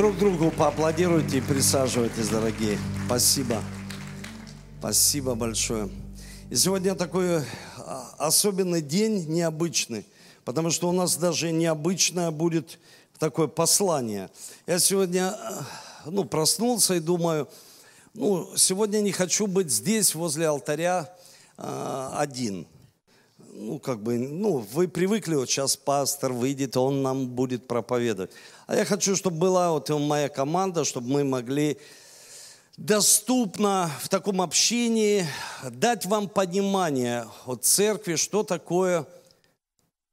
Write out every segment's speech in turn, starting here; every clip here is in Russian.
Друг другу поаплодируйте и присаживайтесь, дорогие. Спасибо. Спасибо большое. И сегодня такой а, особенный день, необычный, потому что у нас даже необычное будет такое послание. Я сегодня а, ну, проснулся и думаю, ну, сегодня не хочу быть здесь, возле алтаря, э, один – ну, как бы, ну, вы привыкли, вот сейчас пастор выйдет, он нам будет проповедовать. А я хочу, чтобы была вот моя команда, чтобы мы могли доступно в таком общении дать вам понимание от церкви, что такое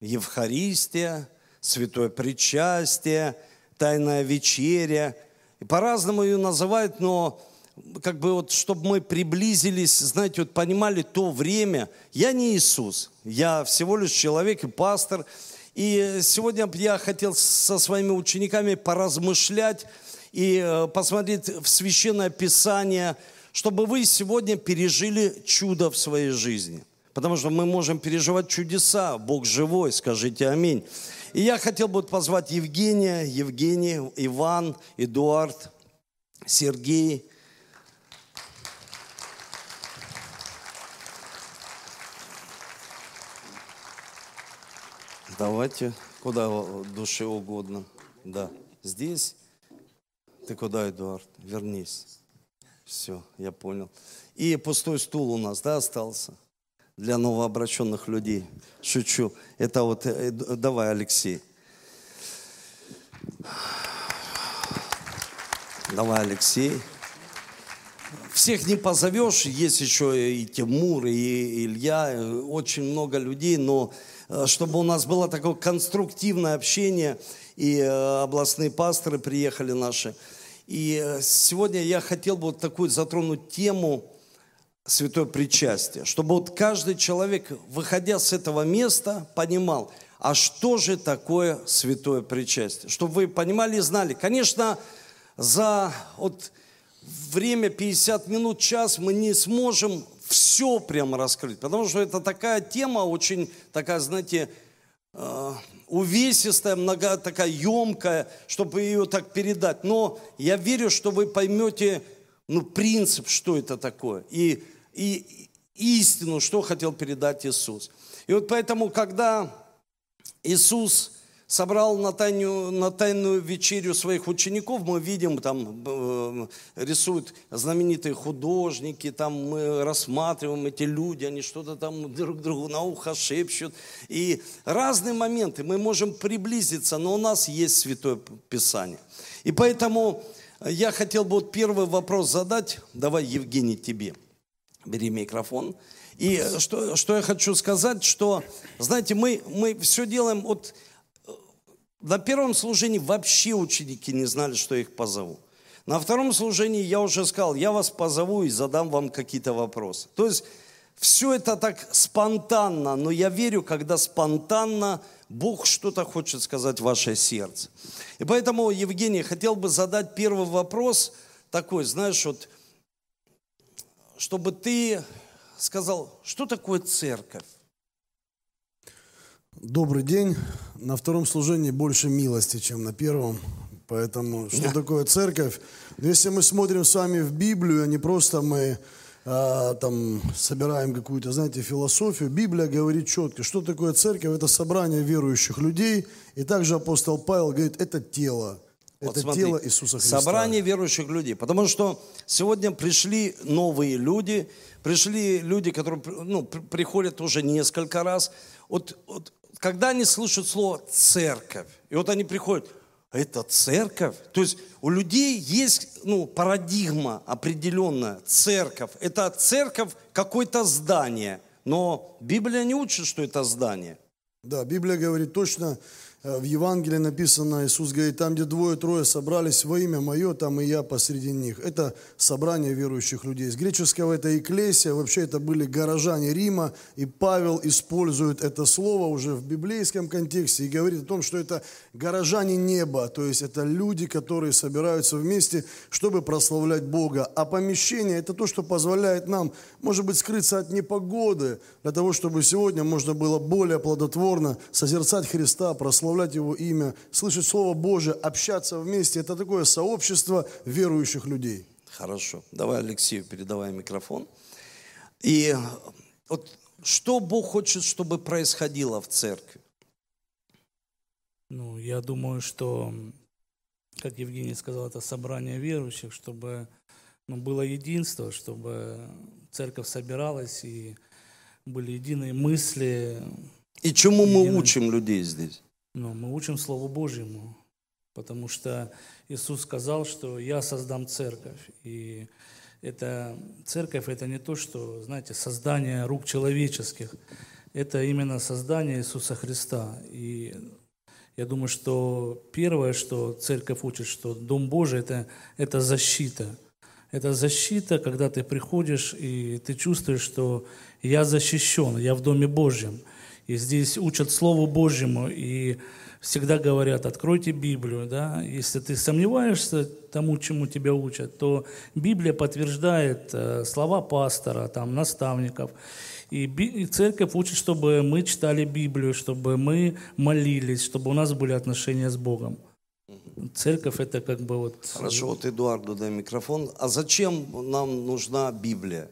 Евхаристия, святое причастие, тайная вечеря. И по-разному ее называют, но как бы вот, чтобы мы приблизились, знаете, вот понимали то время. Я не Иисус, я всего лишь человек и пастор. И сегодня я хотел со своими учениками поразмышлять и э, посмотреть в Священное Писание, чтобы вы сегодня пережили чудо в своей жизни. Потому что мы можем переживать чудеса. Бог живой, скажите аминь. И я хотел бы позвать Евгения, Евгений, Иван, Эдуард, Сергей, Давайте, куда душе угодно. Да, здесь. Ты куда, Эдуард? Вернись. Все, я понял. И пустой стул у нас, да, остался? Для новообращенных людей. Шучу. Это вот, э, давай, Алексей. Давай, Алексей. Всех не позовешь, есть еще и Тимур, и Илья, очень много людей, но Э, чтобы у нас было такое конструктивное общение, и э, областные пасторы приехали наши. И э, сегодня я хотел бы вот такую затронуть тему святое причастие, чтобы вот каждый человек, выходя с этого места, понимал, а что же такое святое причастие? Чтобы вы понимали и знали. Конечно, за вот время 50 минут, час мы не сможем все прямо раскрыть, потому что это такая тема очень такая, знаете, э, увесистая, много, такая емкая, чтобы ее так передать. Но я верю, что вы поймете ну, принцип, что это такое, и, и истину, что хотел передать Иисус. И вот поэтому, когда Иисус собрал на тайную, на тайную вечерю своих учеников, мы видим, там э, рисуют знаменитые художники, там мы рассматриваем эти люди, они что-то там друг другу на ухо шепчут. И разные моменты мы можем приблизиться, но у нас есть Святое Писание. И поэтому я хотел бы вот первый вопрос задать. Давай, Евгений, тебе. Бери микрофон. И что, что я хочу сказать, что, знаете, мы, мы все делаем, вот на первом служении вообще ученики не знали, что их позову. На втором служении я уже сказал, я вас позову и задам вам какие-то вопросы. То есть все это так спонтанно, но я верю, когда спонтанно Бог что-то хочет сказать в ваше сердце. И поэтому, Евгений, хотел бы задать первый вопрос такой, знаешь, вот, чтобы ты сказал, что такое церковь? Добрый день. На втором служении больше милости, чем на первом. Поэтому что такое церковь? Если мы смотрим с вами в Библию, а не просто мы а, там собираем какую-то, знаете, философию, Библия говорит четко, что такое церковь? Это собрание верующих людей. И также апостол Павел говорит, это тело. Вот это смотри, тело Иисуса Христа. Собрание верующих людей. Потому что сегодня пришли новые люди, пришли люди, которые ну, приходят уже несколько раз. Вот, вот когда они слышат слово «церковь», и вот они приходят, это церковь? То есть у людей есть ну, парадигма определенная, церковь. Это церковь какое-то здание, но Библия не учит, что это здание. Да, Библия говорит точно, в Евангелии написано, Иисус говорит, там, где двое-трое собрались во имя Мое, там и я посреди них. Это собрание верующих людей. С греческого это эклесия, вообще это были горожане Рима, и Павел использует это слово уже в библейском контексте и говорит о том, что это горожане неба, то есть это люди, которые собираются вместе, чтобы прославлять Бога. А помещение – это то, что позволяет нам, может быть, скрыться от непогоды, для того, чтобы сегодня можно было более плодотворно созерцать Христа, прославлять прославлять Его имя, слышать Слово Божие, общаться вместе. Это такое сообщество верующих людей. Хорошо. Давай Алексею передавай микрофон. И вот что Бог хочет, чтобы происходило в церкви? Ну, я думаю, что, как Евгений сказал, это собрание верующих, чтобы ну, было единство, чтобы церковь собиралась и были единые мысли. И чему мы учим людей здесь? Ну, мы учим Слову Божьему, потому что Иисус сказал, что я создам церковь. И это церковь это не то, что, знаете, создание рук человеческих. Это именно создание Иисуса Христа. И я думаю, что первое, что церковь учит, что Дом Божий это, это защита. Это защита, когда ты приходишь и ты чувствуешь, что я защищен, я в Доме Божьем. И здесь учат Слову Божьему, и всегда говорят, откройте Библию, да, если ты сомневаешься тому, чему тебя учат, то Библия подтверждает э, слова пастора, там, наставников. И церковь учит, чтобы мы читали Библию, чтобы мы молились, чтобы у нас были отношения с Богом. Церковь это как бы вот... Хорошо, вот Эдуарду дай микрофон. А зачем нам нужна Библия?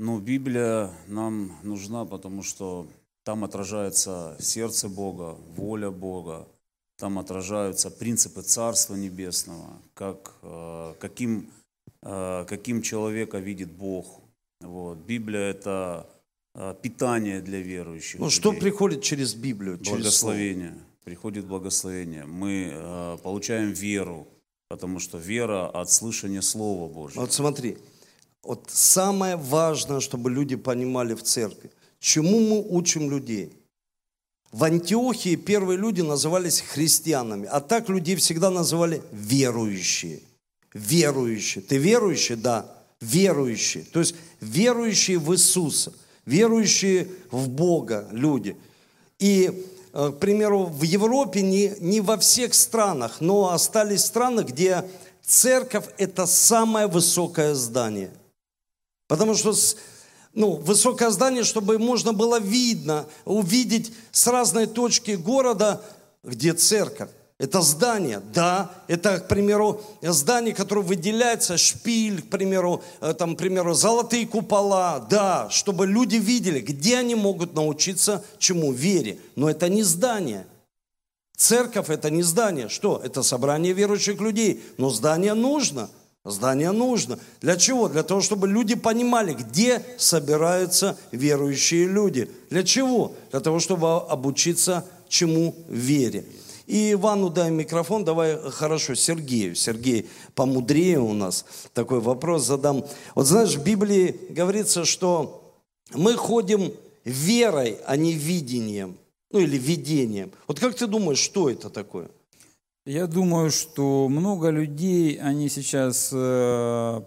Ну, Библия нам нужна, потому что там отражается сердце Бога, воля Бога, там отражаются принципы Царства Небесного, как, э, каким, э, каким человека видит Бог, вот. Библия – это а, питание для верующих. Ну, людей. что приходит через Библию? Благословение. Через приходит благословение. Мы э, получаем веру, потому что вера от слышания Слова Божьего. Вот смотри, вот самое важное, чтобы люди понимали в церкви, чему мы учим людей. В Антиохии первые люди назывались христианами, а так людей всегда называли верующие. Верующие. Ты верующий? Да верующие. То есть верующие в Иисуса, верующие в Бога люди. И, э, к примеру, в Европе не, не во всех странах, но остались страны, где церковь – это самое высокое здание. Потому что ну, высокое здание, чтобы можно было видно, увидеть с разной точки города, где церковь. Это здание, да, это, к примеру, здание, которое выделяется, шпиль, к примеру, э, там, к примеру, золотые купола, да, чтобы люди видели, где они могут научиться чему, вере. Но это не здание. Церковь это не здание. Что? Это собрание верующих людей. Но здание нужно. Здание нужно. Для чего? Для того, чтобы люди понимали, где собираются верующие люди. Для чего? Для того, чтобы обучиться чему вере. И Ивану дай микрофон, давай, хорошо, Сергею. Сергей помудрее у нас. Такой вопрос задам. Вот знаешь, в Библии говорится, что мы ходим верой, а не видением. Ну или видением. Вот как ты думаешь, что это такое? Я думаю, что много людей, они сейчас э,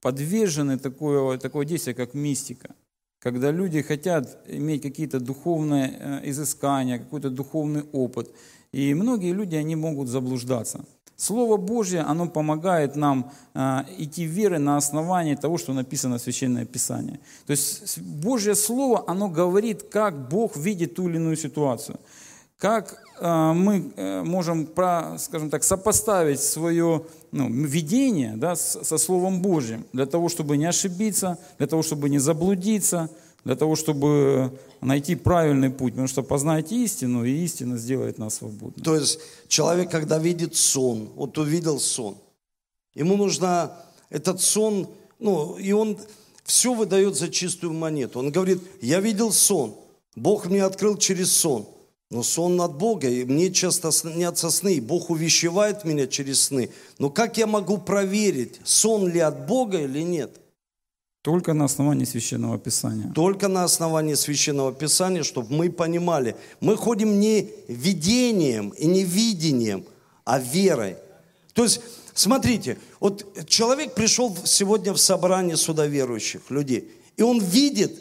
подвержены такое, такое действие, как мистика. Когда люди хотят иметь какие-то духовные э, изыскания, какой-то духовный опыт – и многие люди, они могут заблуждаться. Слово Божье, оно помогает нам э, идти верой на основании того, что написано в Священное Писание. То есть Божье Слово, оно говорит, как Бог видит ту или иную ситуацию. Как э, мы э, можем, скажем так, сопоставить свое ну, видение да, со Словом Божьим, для того, чтобы не ошибиться, для того, чтобы не заблудиться, для того, чтобы найти правильный путь, потому что познать истину, и истина сделает нас свободными. То есть человек, когда видит сон, вот увидел сон, ему нужно этот сон, ну, и он все выдает за чистую монету. Он говорит, я видел сон, Бог мне открыл через сон. Но сон от Бога, и мне часто снятся сны, Бог увещевает меня через сны. Но как я могу проверить, сон ли от Бога или нет? Только на основании Священного Писания. Только на основании Священного Писания, чтобы мы понимали. Мы ходим не видением и не видением, а верой. То есть, смотрите, вот человек пришел сегодня в собрание судоверующих людей, и он видит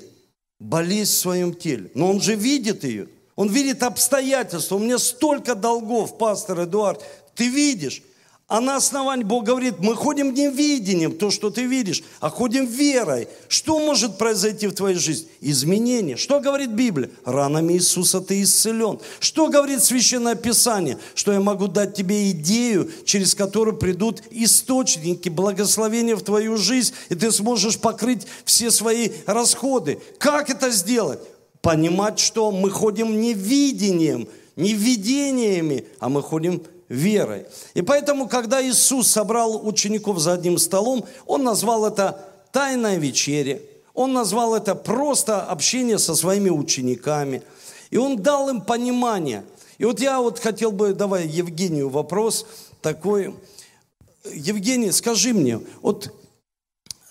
болезнь в своем теле. Но он же видит ее. Он видит обстоятельства. У меня столько долгов, пастор Эдуард. Ты видишь. А на основании Бог говорит, мы ходим не видением, то, что ты видишь, а ходим верой. Что может произойти в твоей жизни? Изменение. Что говорит Библия? Ранами Иисуса ты исцелен. Что говорит Священное Писание? Что я могу дать тебе идею, через которую придут источники благословения в твою жизнь, и ты сможешь покрыть все свои расходы. Как это сделать? Понимать, что мы ходим не видением, не видениями, а мы ходим верой. И поэтому, когда Иисус собрал учеников за одним столом, Он назвал это «тайная вечеря». Он назвал это просто общение со своими учениками. И Он дал им понимание. И вот я вот хотел бы, давай Евгению вопрос такой. Евгений, скажи мне, вот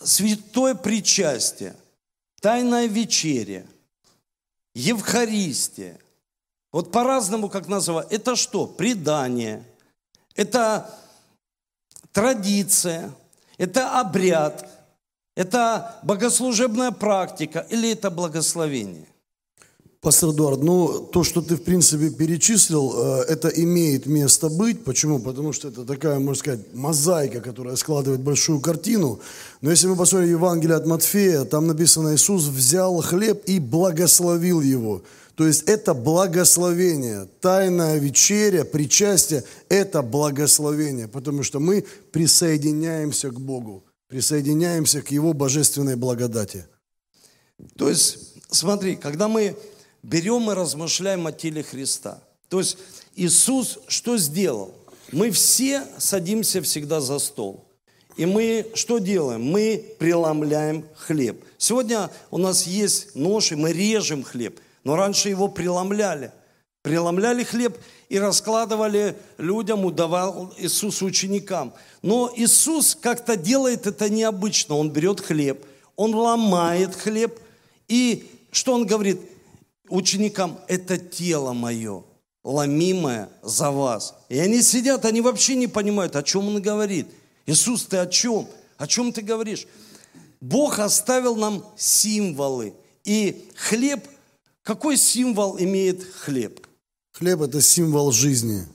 святое причастие, тайная вечеря, Евхаристия, вот по-разному как называть, это что? Предание, это традиция, это обряд, это богослужебная практика. Или это благословение? Пастор Эдуард, ну, то, что ты, в принципе, перечислил, э, это имеет место быть. Почему? Потому что это такая, можно сказать, мозаика, которая складывает большую картину. Но если мы посмотрим Евангелие от Матфея, там написано, Иисус взял хлеб и благословил его. То есть это благословение. Тайная вечеря, причастие – это благословение, потому что мы присоединяемся к Богу, присоединяемся к Его божественной благодати. То есть, смотри, когда мы берем и размышляем о теле Христа, то есть Иисус что сделал? Мы все садимся всегда за стол. И мы что делаем? Мы преломляем хлеб. Сегодня у нас есть нож, и мы режем хлеб – но раньше его преломляли. Преломляли хлеб и раскладывали людям, удавал Иисус ученикам. Но Иисус как-то делает это необычно. Он берет хлеб, он ломает хлеб, и что он говорит ученикам? Это тело мое, ломимое за вас. И они сидят, они вообще не понимают, о чем он говорит. Иисус, ты о чем? О чем ты говоришь? Бог оставил нам символы. И хлеб – какой символ имеет хлеб? Хлеб – это символ жизни.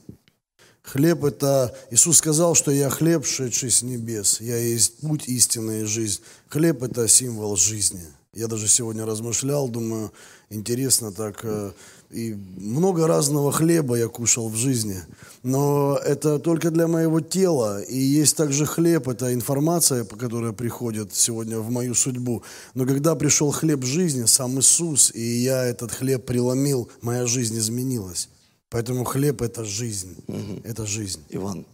Хлеб – это... Иисус сказал, что я хлеб, шедший с небес. Я есть путь, истинная жизнь. Хлеб – это символ жизни. Я даже сегодня размышлял, думаю, интересно так э, и много разного хлеба я кушал в жизни. Но это только для моего тела. И есть также хлеб, это информация, которая приходит сегодня в мою судьбу. Но когда пришел хлеб жизни, сам Иисус, и я этот хлеб преломил, моя жизнь изменилась. Поэтому хлеб – это жизнь. Угу. Это жизнь. Иван.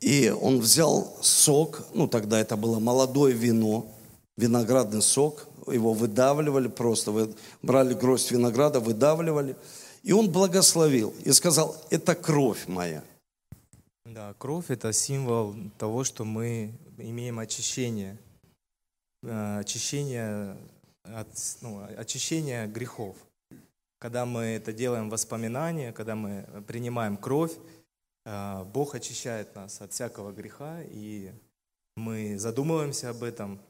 И он взял сок, ну тогда это было молодое вино, виноградный сок, его выдавливали просто, вы брали гроздь винограда, выдавливали. И он благословил и сказал, это кровь моя. Да, кровь – это символ того, что мы имеем очищение. Э, очищение от, ну, очищение грехов. Когда мы это делаем воспоминания, когда мы принимаем кровь, э, Бог очищает нас от всякого греха, и мы задумываемся об этом –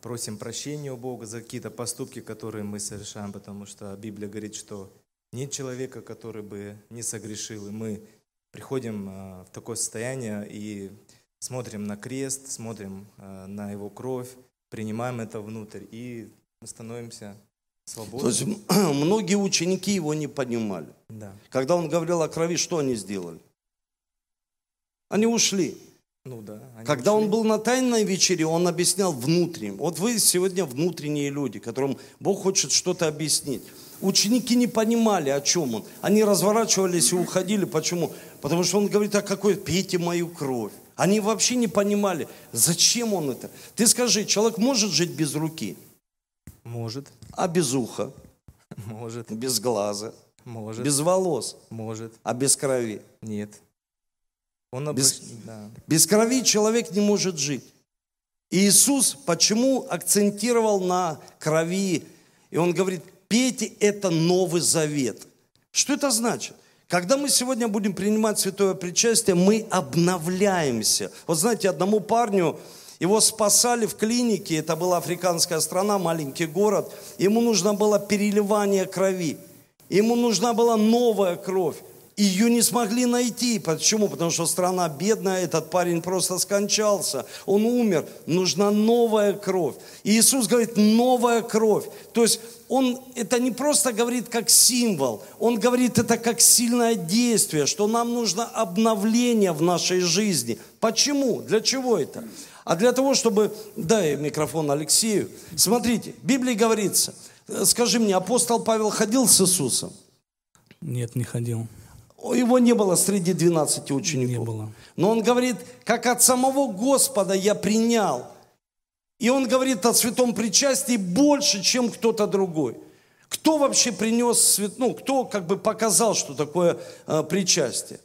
просим прощения у Бога за какие-то поступки, которые мы совершаем, потому что Библия говорит, что нет человека, который бы не согрешил. И мы приходим а, в такое состояние и смотрим на крест, смотрим а, на его кровь, принимаем это внутрь и мы становимся свободными. То есть многие ученики его не понимали. Да. Когда он говорил о крови, что они сделали? Они ушли. Ну да. Когда ушли. он был на тайной вечере, он объяснял внутренним. Вот вы сегодня внутренние люди, которым Бог хочет что-то объяснить. Ученики не понимали, о чем он. Они разворачивались и уходили. Почему? Потому что он говорит, а какой, пейте мою кровь. Они вообще не понимали, зачем он это. Ты скажи, человек может жить без руки? Может. А без уха? Может. Без глаза? Может. Без волос? Может. А без крови? Нет. Он обращ... без, да. без крови человек не может жить. И Иисус почему акцентировал на крови? И Он говорит, пейте это Новый Завет. Что это значит? Когда мы сегодня будем принимать святое причастие, мы обновляемся. Вот знаете, одному парню, его спасали в клинике, это была африканская страна, маленький город, ему нужно было переливание крови, ему нужна была новая кровь. Ее не смогли найти. Почему? Потому что страна бедная, этот парень просто скончался, он умер. Нужна новая кровь. И Иисус говорит, новая кровь. То есть он это не просто говорит как символ, он говорит это как сильное действие, что нам нужно обновление в нашей жизни. Почему? Для чего это? А для того, чтобы... Дай микрофон Алексею. Смотрите, в Библии говорится, скажи мне, апостол Павел ходил с Иисусом? Нет, не ходил. Его не было среди 12 учеников. Не было. Но он говорит, как от самого Господа я принял. И он говорит о святом причастии больше, чем кто-то другой. Кто вообще принес свят... ну, кто как бы показал, что такое э, причастие?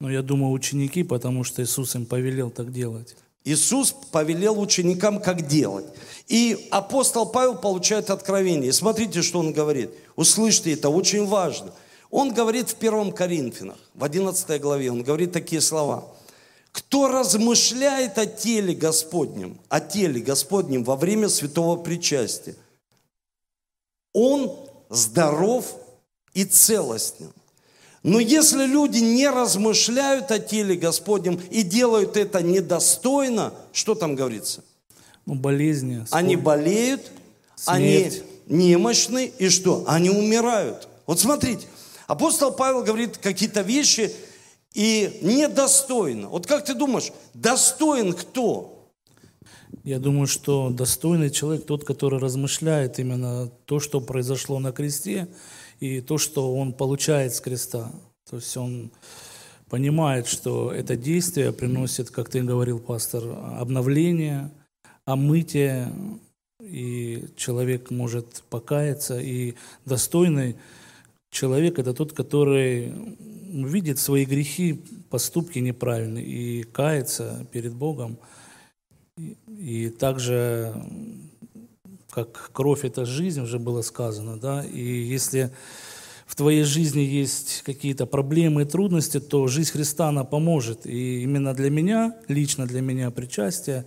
Ну, я думаю, ученики, потому что Иисус им повелел так делать. Иисус повелел ученикам, как делать. И апостол Павел получает откровение. И смотрите, что он говорит. Услышьте, это очень важно. Он говорит в 1 Коринфянах, в 11 главе, он говорит такие слова. Кто размышляет о теле Господнем, о теле Господнем во время святого причастия, он здоров и целостен. Но если люди не размышляют о теле Господнем и делают это недостойно, что там говорится? Ну, болезни. Они скорбь. болеют, они Смерть. немощны, и что? Они умирают. Вот смотрите, апостол Павел говорит какие-то вещи, и недостойно. Вот как ты думаешь, достоин кто? Я думаю, что достойный человек тот, который размышляет именно то, что произошло на кресте, и то, что он получает с креста. То есть он понимает, что это действие приносит, как ты говорил, пастор, обновление, омытие, и человек может покаяться. И достойный человек – это тот, который видит свои грехи, поступки неправильные и кается перед Богом. И, и также, как кровь – это жизнь, уже было сказано, да, и если в твоей жизни есть какие-то проблемы и трудности, то жизнь Христа, она поможет. И именно для меня, лично для меня причастие,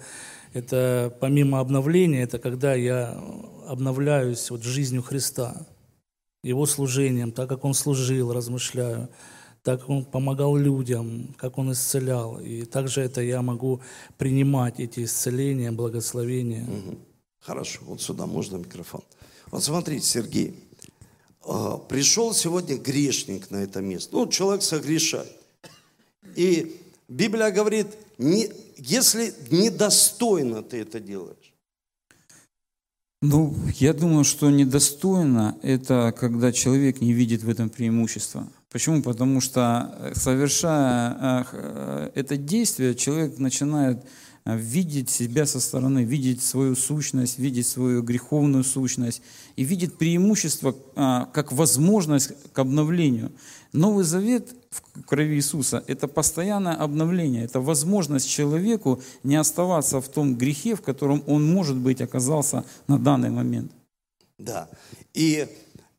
это помимо обновления, это когда я обновляюсь вот жизнью Христа, Его служением, так как Он служил, размышляю, так как Он помогал людям, как Он исцелял. И также это я могу принимать эти исцеления, благословения. Мгм. Хорошо, вот сюда можно микрофон. Вот смотрите, Сергей, а, пришел сегодня грешник на это место. Ну, человек согрешает. И Библия говорит, не, если недостойно ты это делаешь, Ну, я думаю, что недостойно это, когда человек не видит в этом преимущества. Почему? Потому что, э, совершая э, э, это действие, человек начинает видеть себя со стороны, видеть свою сущность, видеть свою греховную сущность и видит преимущество а, как возможность к обновлению. Новый Завет в крови Иисуса – это постоянное обновление, это возможность человеку не оставаться в том грехе, в котором он, может быть, оказался на данный момент. да. И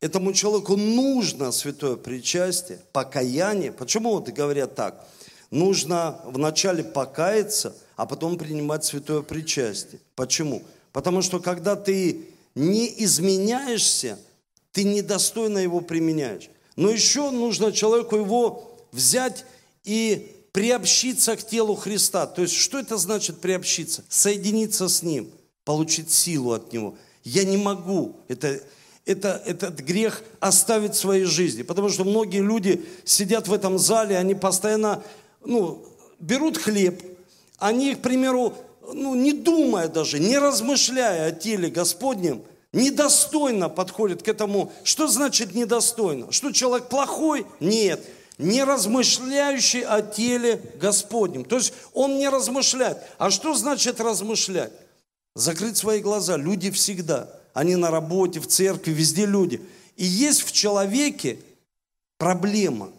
этому человеку нужно святое причастие, покаяние. Почему вот говорят так? Нужно вначале покаяться, а потом принимать святое причастие. Почему? Потому что когда ты не изменяешься, ты недостойно его применяешь. Но еще нужно человеку его взять и приобщиться к телу Христа. То есть, что это значит приобщиться? Соединиться с Ним, получить силу от Него. Я не могу это, это, этот грех оставить в своей жизни. Потому что многие люди сидят в этом зале, они постоянно ну, берут хлеб, они, к примеру, ну, не думая даже, не размышляя о теле Господнем, недостойно подходят к этому. Что значит недостойно? Что человек плохой? Нет. Не размышляющий о теле Господнем. То есть он не размышляет. А что значит размышлять? Закрыть свои глаза. Люди всегда. Они на работе, в церкви, везде люди. И есть в человеке проблема.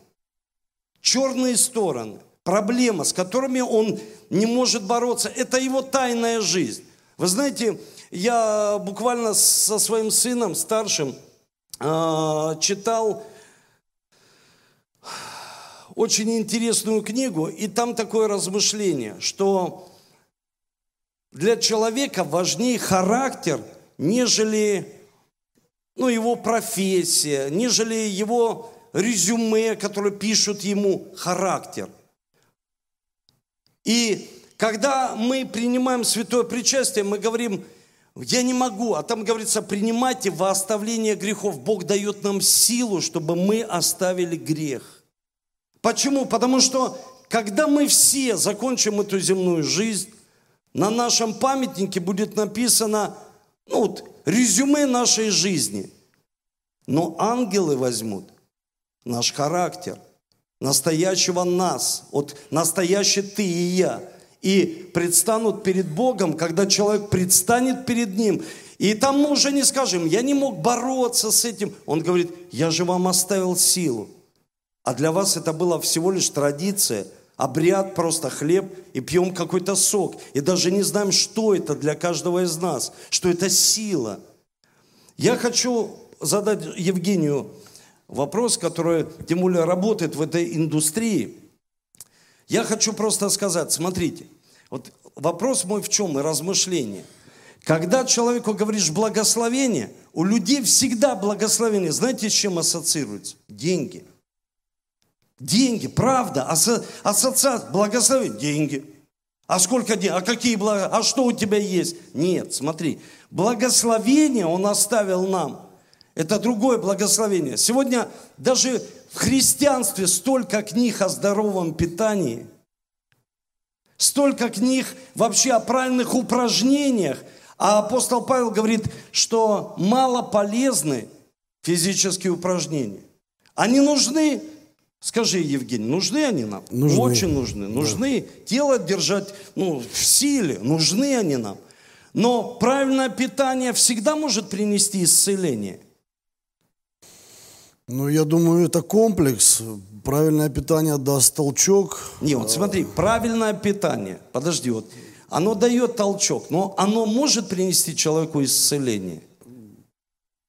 Черные стороны. Проблема, с которыми он не может бороться. Это его тайная жизнь. Вы знаете, я буквально со своим сыном старшим а, читал очень интересную книгу, и там такое размышление, что для человека важнее характер, нежели ну, его профессия, нежели его резюме, которое пишут ему, характер. И когда мы принимаем святое причастие, мы говорим, я не могу, а там говорится, принимайте во оставление грехов. Бог дает нам силу, чтобы мы оставили грех. Почему? Потому что когда мы все закончим эту земную жизнь, на нашем памятнике будет написано, ну вот, резюме нашей жизни. Но ангелы возьмут наш характер, настоящего нас, вот настоящий ты и я, и предстанут перед Богом, когда человек предстанет перед Ним, и там мы уже не скажем, я не мог бороться с этим. Он говорит, я же вам оставил силу. А для вас это была всего лишь традиция, обряд, просто хлеб и пьем какой-то сок. И даже не знаем, что это для каждого из нас, что это сила. Я хочу задать Евгению вопрос, который, тем более, работает в этой индустрии. Я хочу просто сказать, смотрите, вот вопрос мой в чем и размышление. Когда человеку говоришь благословение, у людей всегда благословение, знаете, с чем ассоциируется? Деньги. Деньги, правда, асо, ассоциация, благословение, деньги. А сколько денег? А какие блага? А что у тебя есть? Нет, смотри, благословение Он оставил нам – это другое благословение. Сегодня даже в христианстве столько книг о здоровом питании, столько книг вообще о правильных упражнениях. А апостол Павел говорит, что мало полезны физические упражнения. Они нужны, скажи, Евгений, нужны они нам? Нужны. Очень нужны. Нужны тело держать ну, в силе, нужны они нам. Но правильное питание всегда может принести исцеление – ну, я думаю, это комплекс. Правильное питание даст толчок. Не, вот смотри, правильное питание, подожди, вот, оно дает толчок, но оно может принести человеку исцеление?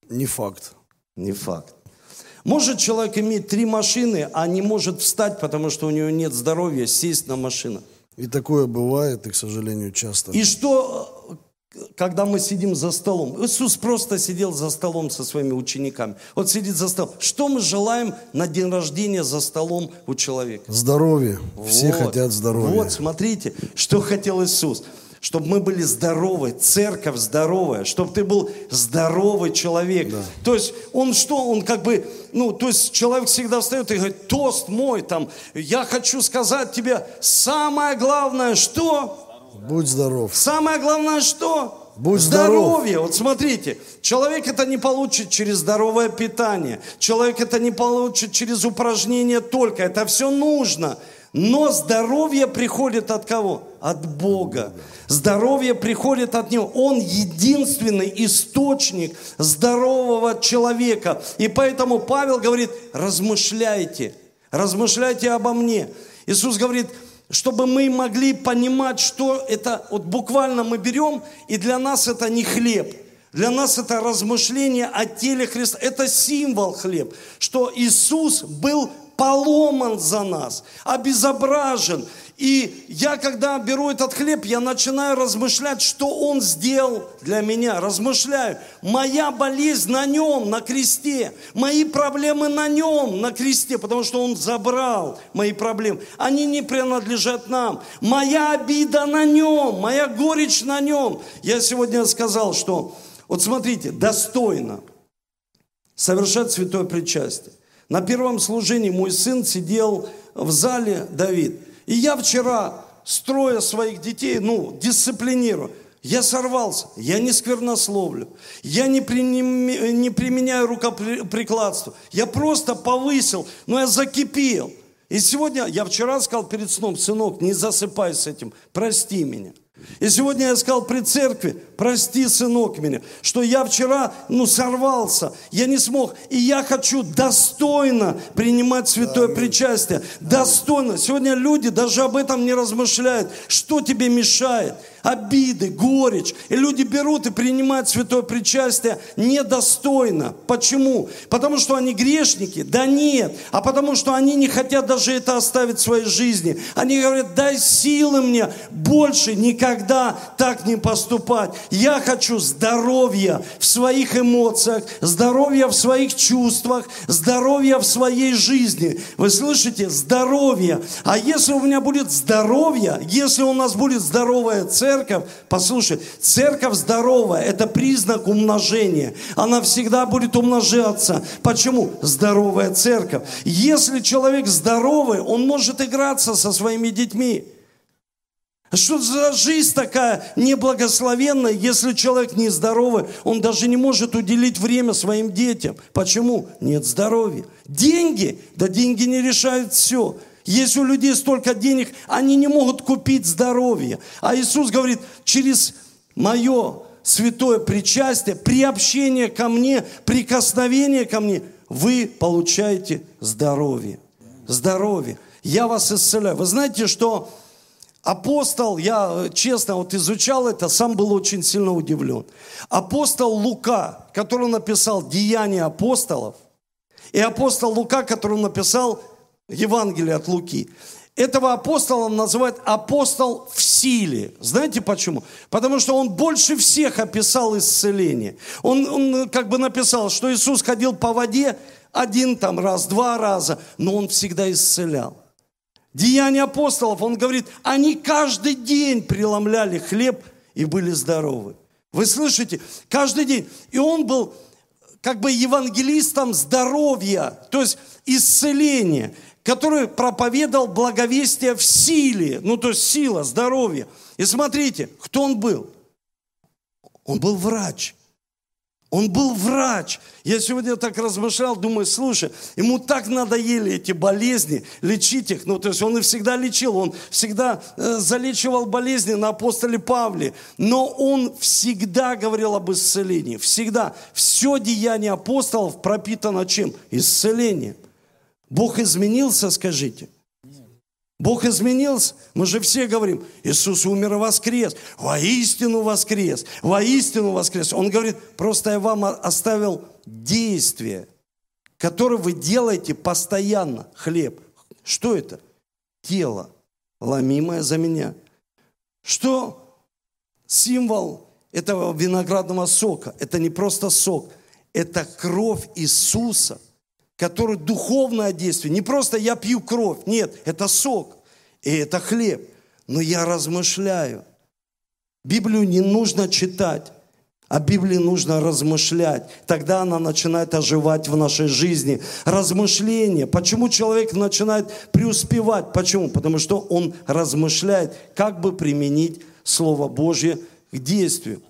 Не факт. Не факт. Может человек иметь три машины, а не может встать, потому что у него нет здоровья, сесть на машину? И такое бывает, и, к сожалению, часто. И что когда мы сидим за столом. Иисус просто сидел за столом со своими учениками. Вот сидит за столом. Что мы желаем на день рождения за столом у человека? Здоровье. Все вот. хотят здоровья. Вот, смотрите, что хотел Иисус. Чтобы мы были здоровы, церковь здоровая, чтобы ты был здоровый человек. Да. То есть он что, он как бы, ну, то есть человек всегда встает и говорит, тост мой, там, я хочу сказать тебе, самое главное, что? Будь здоров. Самое главное что? Будь Здоровье. здоров. Вот смотрите, человек это не получит через здоровое питание. Человек это не получит через упражнения только. Это все нужно. Но здоровье приходит от кого? От Бога. Здоровье приходит от Него. Он единственный источник здорового человека. И поэтому Павел говорит, размышляйте, размышляйте обо мне. Иисус говорит, чтобы мы могли понимать, что это, вот буквально мы берем, и для нас это не хлеб, для нас это размышление о теле Христа, это символ хлеб, что Иисус был поломан за нас, обезображен, и я, когда беру этот хлеб, я начинаю размышлять, что Он сделал для меня. Размышляю. Моя болезнь на Нем, на кресте. Мои проблемы на Нем, на кресте, потому что Он забрал мои проблемы. Они не принадлежат нам. Моя обида на Нем, моя горечь на Нем. Я сегодня сказал, что, вот смотрите, достойно совершать святое причастие. На первом служении мой сын сидел в зале, Давид, и я вчера, строя своих детей, ну, дисциплинирую, я сорвался, я не сквернословлю, я не, приним, не применяю рукоприкладство, я просто повысил, но я закипел. И сегодня, я вчера сказал перед сном, сынок, не засыпай с этим, прости меня. И сегодня я сказал при церкви, прости, сынок, меня, что я вчера, ну, сорвался, я не смог. И я хочу достойно принимать святое Аминь. причастие. Достойно. Сегодня люди даже об этом не размышляют. Что тебе мешает? Обиды, горечь. И люди берут и принимают святое причастие недостойно. Почему? Потому что они грешники? Да нет. А потому что они не хотят даже это оставить в своей жизни. Они говорят, дай силы мне больше никогда так не поступать. Я хочу здоровья в своих эмоциях, здоровья в своих чувствах, здоровья в своей жизни. Вы слышите? Здоровье. А если у меня будет здоровье, если у нас будет здоровая церковь, послушай, церковь здоровая – это признак умножения. Она всегда будет умножаться. Почему? Здоровая церковь. Если человек здоровый, он может играться со своими детьми. Что за жизнь такая неблагословенная, если человек нездоровый, он даже не может уделить время своим детям. Почему? Нет здоровья. Деньги? Да деньги не решают все. Если у людей столько денег, они не могут купить здоровье. А Иисус говорит, через мое святое причастие, приобщение ко мне, прикосновение ко мне, вы получаете здоровье. Здоровье. Я вас исцеляю. Вы знаете, что Апостол, я честно вот изучал это, сам был очень сильно удивлен. Апостол Лука, который написал «Деяния апостолов», и апостол Лука, который написал Евангелие от Луки, этого апостола называют апостол в силе. Знаете почему? Потому что он больше всех описал исцеление. Он, он как бы написал, что Иисус ходил по воде один там раз, два раза, но он всегда исцелял. Деяния апостолов, он говорит, они каждый день преломляли хлеб и были здоровы. Вы слышите? Каждый день. И он был как бы евангелистом здоровья, то есть исцеления, который проповедовал благовестие в силе, ну то есть сила, здоровье. И смотрите, кто он был? Он был врач. Он был врач. Я сегодня так размышлял, думаю, слушай, ему так надоели эти болезни, лечить их. Ну, то есть он и всегда лечил, он всегда э, залечивал болезни на апостоле Павле. Но он всегда говорил об исцелении, всегда. Все деяние апостолов пропитано чем? Исцелением. Бог изменился, скажите – Бог изменился. Мы же все говорим, Иисус умер и воскрес. Воистину воскрес. Воистину воскрес. Он говорит, просто я вам оставил действие, которое вы делаете постоянно. Хлеб. Что это? Тело, ломимое за меня. Что символ этого виноградного сока? Это не просто сок. Это кровь Иисуса – который духовное действие. Не просто я пью кровь, нет, это сок, и это хлеб. Но я размышляю. Библию не нужно читать, а Библии нужно размышлять. Тогда она начинает оживать в нашей жизни. Размышление. Почему человек начинает преуспевать? Почему? Потому что он размышляет, как бы применить Слово Божье к действию.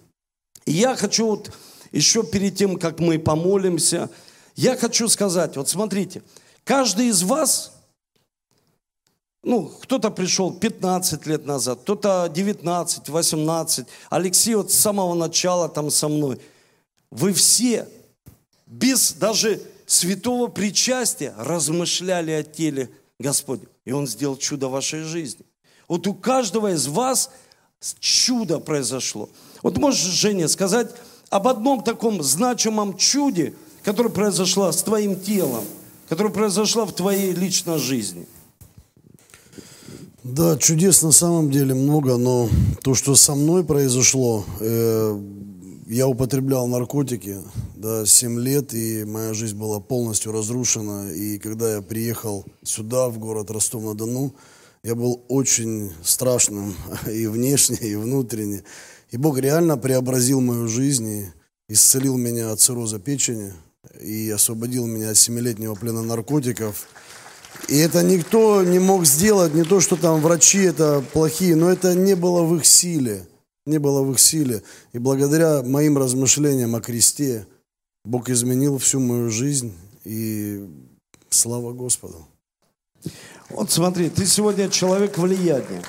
И я хочу вот еще перед тем, как мы помолимся, я хочу сказать, вот смотрите, каждый из вас, ну, кто-то пришел 15 лет назад, кто-то 19, 18, Алексей вот с самого начала там со мной. Вы все без даже святого причастия размышляли о теле Господня. И Он сделал чудо в вашей жизни. Вот у каждого из вас чудо произошло. Вот можешь, Женя, сказать об одном таком значимом чуде – которая произошла с твоим телом, которая произошла в твоей личной жизни? Да, чудес на самом деле много, но то, что со мной произошло, э, я употреблял наркотики, да, 7 лет, и моя жизнь была полностью разрушена. И когда я приехал сюда, в город Ростов-на-Дону, я был очень страшным и внешне, и внутренне. И Бог реально преобразил мою жизнь и исцелил меня от цирроза печени, и освободил меня от семилетнего плена наркотиков. И это никто не мог сделать, не то, что там врачи это плохие, но это не было в их силе. Не было в их силе. И благодаря моим размышлениям о кресте Бог изменил всю мою жизнь. И слава Господу. Вот смотри, ты сегодня человек влияния.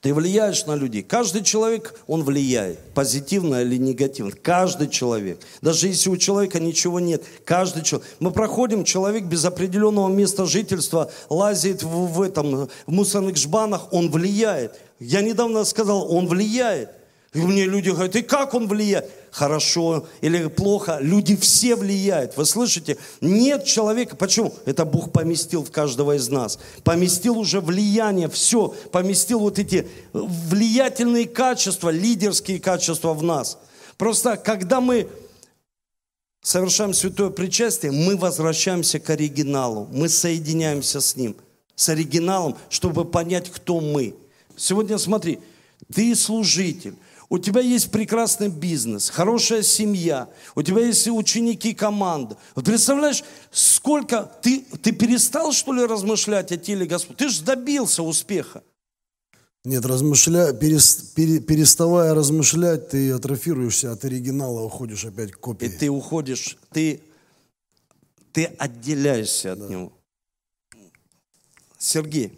Ты влияешь на людей. Каждый человек, он влияет, позитивно или негативно. Каждый человек. Даже если у человека ничего нет, каждый человек. Мы проходим, человек без определенного места жительства лазит в, в этом, в мусорных жбанах, он влияет. Я недавно сказал, он влияет. И мне люди говорят, и как он влияет? Хорошо или плохо, люди все влияют. Вы слышите? Нет человека. Почему? Это Бог поместил в каждого из нас. Поместил уже влияние, все. Поместил вот эти влиятельные качества, лидерские качества в нас. Просто когда мы совершаем святое причастие, мы возвращаемся к оригиналу. Мы соединяемся с ним, с оригиналом, чтобы понять, кто мы. Сегодня смотри, ты служитель. У тебя есть прекрасный бизнес, хорошая семья, у тебя есть ученики, команда. Вот представляешь, сколько... Ты, ты перестал, что ли, размышлять о теле Господа? Ты же добился успеха. Нет, размышля... перес... пере... переставая размышлять, ты атрофируешься от оригинала, уходишь опять к И копии. ты уходишь, ты, ты отделяешься от него. Сергей,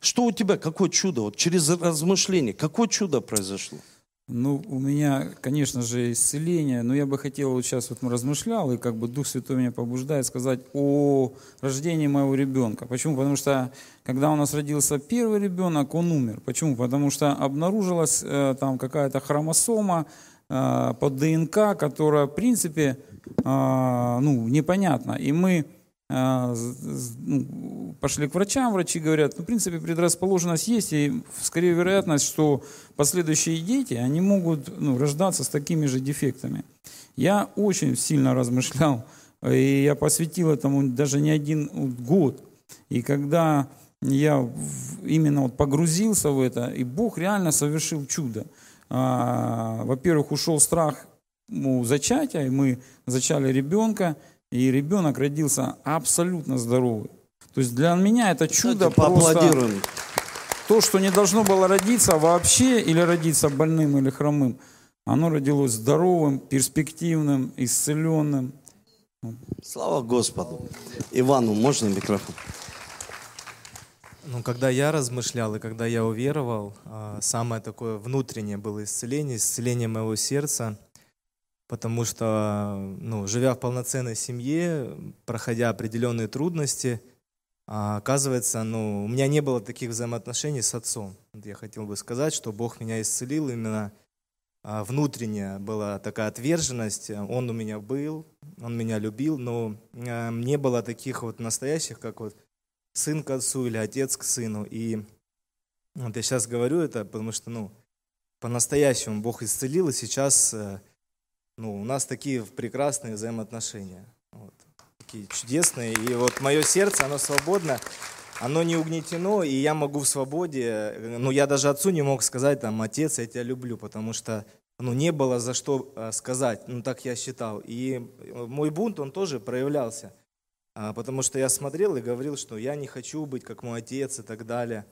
что у тебя, какое чудо? Вот через размышление, какое чудо произошло? Ну, у меня, конечно же, исцеление, но я бы хотел, вот сейчас вот размышлял, и как бы Дух Святой меня побуждает сказать о рождении моего ребенка. Почему? Потому что, когда у нас родился первый ребенок, он умер. Почему? Потому что обнаружилась э, там какая-то хромосома э, по ДНК, которая, в принципе, э, ну, непонятна. И мы пошли к врачам, врачи говорят, ну, в принципе, предрасположенность есть, и скорее вероятность, что последующие дети, они могут ну, рождаться с такими же дефектами. Я очень сильно размышлял, и я посвятил этому даже не один год. И когда я именно вот погрузился в это, и Бог реально совершил чудо. А, Во-первых, ушел страх ну, зачатия, и мы зачали ребенка, и ребенок родился абсолютно здоровый. То есть для меня это чудо Кстати, просто то, что не должно было родиться вообще или родиться больным или хромым, оно родилось здоровым, перспективным, исцеленным. Слава Господу. Ивану, можно микрофон? Ну, когда я размышлял и когда я уверовал, а, самое такое внутреннее было исцеление, исцеление моего сердца, потому что, ну, живя в полноценной семье, проходя определенные трудности, а, оказывается, ну, у меня не было таких взаимоотношений с отцом. Я хотел бы сказать, что Бог меня исцелил именно а, внутренняя была такая отверженность. Он у меня был, он меня любил, но а, не было таких вот настоящих, как вот сын к отцу или отец к сыну. И вот я сейчас говорю это, потому что, ну, по-настоящему Бог исцелил, и сейчас, э, ну, у нас такие прекрасные взаимоотношения. Вот, такие чудесные. И вот мое сердце, оно свободно, оно не угнетено, и я могу в свободе, ну, я даже отцу не мог сказать, там, отец, я тебя люблю, потому что, ну, не было за что э, сказать, ну, так я считал. И э, мой бунт, он тоже проявлялся. А, Потому что я смотрел и говорил, что я не хочу быть как мой отец и так далее.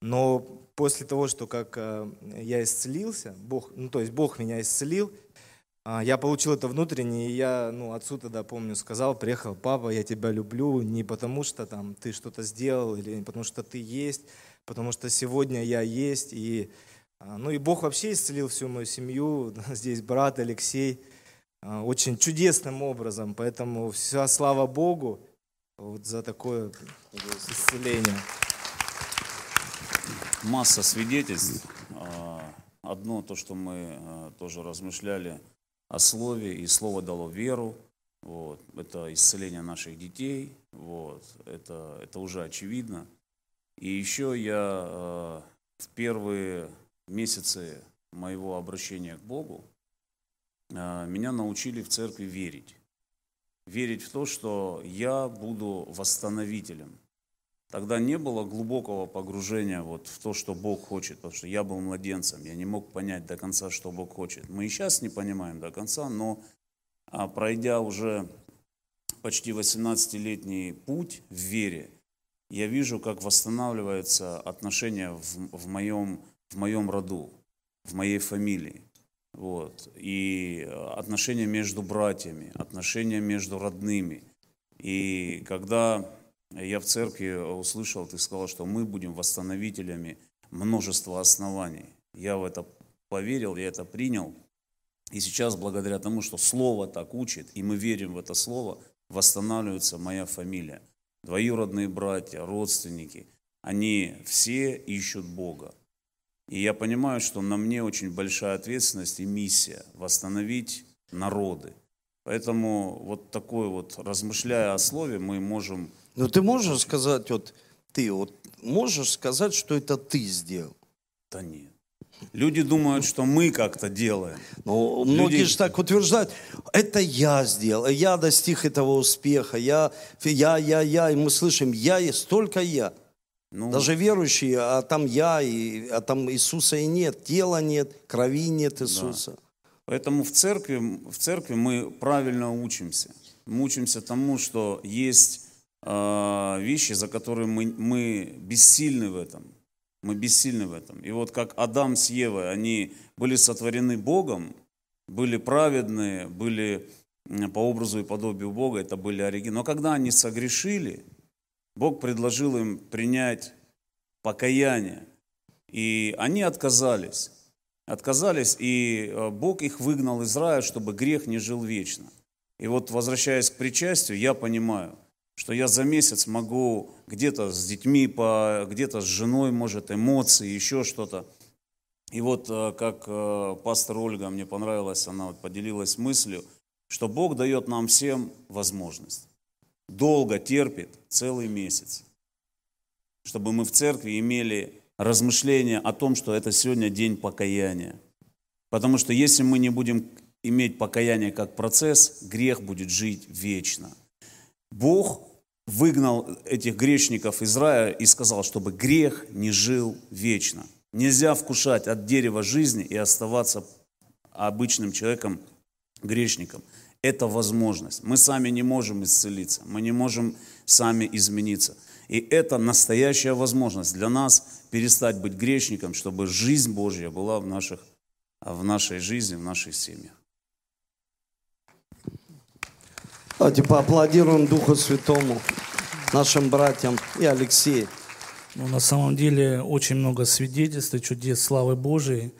Но после того, что как э, я исцелился, Бог, ну то есть Бог меня исцелил, я получил это внутренне, и я, ну, отцу тогда, помню, сказал, приехал, папа, я тебя люблю, не потому что там ты что-то сделал, или не потому что ты есть, потому что сегодня я есть, и, а, ну, и Бог вообще исцелил всю мою семью, здесь брат Алексей, а, очень чудесным образом, поэтому вся слава Богу вот за такое исцеление. масса свидетельств. А, Одно то, что мы а, тоже размышляли о слове, и слово дало веру. Вот. Это исцеление наших детей. Вот. Это, это уже очевидно. И еще я а, в первые месяцы моего обращения к Богу а, меня научили в церкви верить. Верить в то, что я буду восстановителем. Тогда не было глубокого погружения вот в то, что Бог хочет, потому что я был младенцем, я не мог понять до конца, что Бог хочет. Мы и сейчас не понимаем до конца, но а, пройдя уже почти 18-летний путь в вере, я вижу, как восстанавливаются отношения в, в, моем, в моем роду, в моей фамилии. Вот. И э, отношения между братьями, отношения между родными. И когда я в церкви услышал, ты сказал, что мы будем восстановителями множество оснований. Я в это поверил, я это принял. И сейчас, благодаря тому, что Слово так учит, и мы верим в это Слово, восстанавливается моя фамилия. Двоюродные братья, родственники, они все ищут Бога. И я понимаю, что на мне очень большая ответственность и миссия восстановить народы. Поэтому вот такой вот, размышляя о слове, мы можем... Но ты можешь сказать, вот ты вот можешь сказать, что это ты сделал? Да нет. Люди думают, что мы как-то делаем. Но многие же так утверждают, это я сделал, я достиг этого успеха, я, я, я, я, и мы слышим, я есть только я. Ну, Даже верующие, а там я, и, а там Иисуса и нет, тела нет, крови нет Иисуса. Поэтому в церкви, в церкви мы правильно учимся. Мы учимся тому, что есть э, вещи, за которые мы, мы бессильны в этом. Мы бессильны в этом. И вот как Адам с Евой, они были сотворены Богом, были праведные, были по образу и подобию Бога, это были оригиналы. Но когда они согрешили, Бог предложил им принять покаяние. И они отказались. Отказались, и э, Бог их выгнал из рая, чтобы грех не жил вечно. И вот, возвращаясь к причастию, я понимаю, что я за месяц могу где-то с детьми, где-то с женой, может, эмоции, еще что-то. И вот э, как э, пастор Ольга, мне понравилось, она вот поделилась мыслью, что Бог дает нам всем возможность. Долго терпит целый месяц, чтобы мы в церкви имели размышления о том, что это сегодня день покаяния. Потому что если мы не будем иметь покаяние как процесс, грех будет жить вечно. Бог выгнал этих грешников из рая и сказал, чтобы грех не жил вечно. Нельзя вкушать от дерева жизни и оставаться обычным человеком, грешником. Это возможность. Мы сами не можем исцелиться, мы не можем сами измениться. И это настоящая возможность для нас перестать быть грешником, чтобы жизнь Божья была в, наших, в нашей жизни, в наших семьях. Давайте поаплодируем Духу Святому, нашим братьям и Алексею. Ну, на самом деле очень много свидетельств и чудес славы Божией.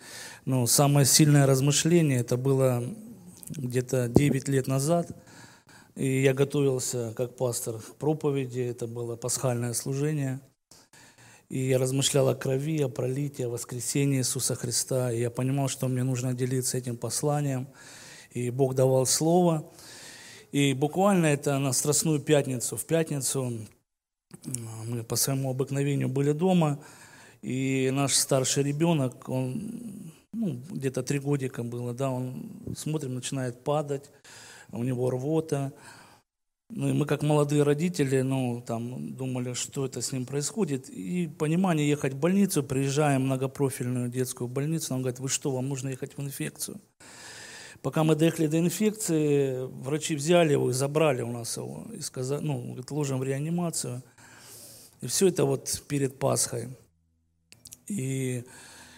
Но самое сильное размышление это было где-то 9 лет назад. И я готовился как пастор к проповеди, это было пасхальное служение. И я размышлял о крови, о пролитии, о воскресении Иисуса Христа. И я понимал, что мне нужно делиться этим посланием. И Бог давал слово. И буквально это на Страстную Пятницу. В пятницу мы по своему обыкновению были дома, и наш старший ребенок, он ну, где-то три годика было, да, он, смотрим, начинает падать, у него рвота. Ну, и мы, как молодые родители, ну, там, думали, что это с ним происходит. И понимание ехать в больницу, приезжаем в многопрофильную детскую больницу, нам говорят, вы что, вам нужно ехать в инфекцию. Пока мы доехали до инфекции, врачи взяли его и забрали у нас его. И сказали, ну, говорит, ложим в реанимацию. И все это вот перед Пасхой. И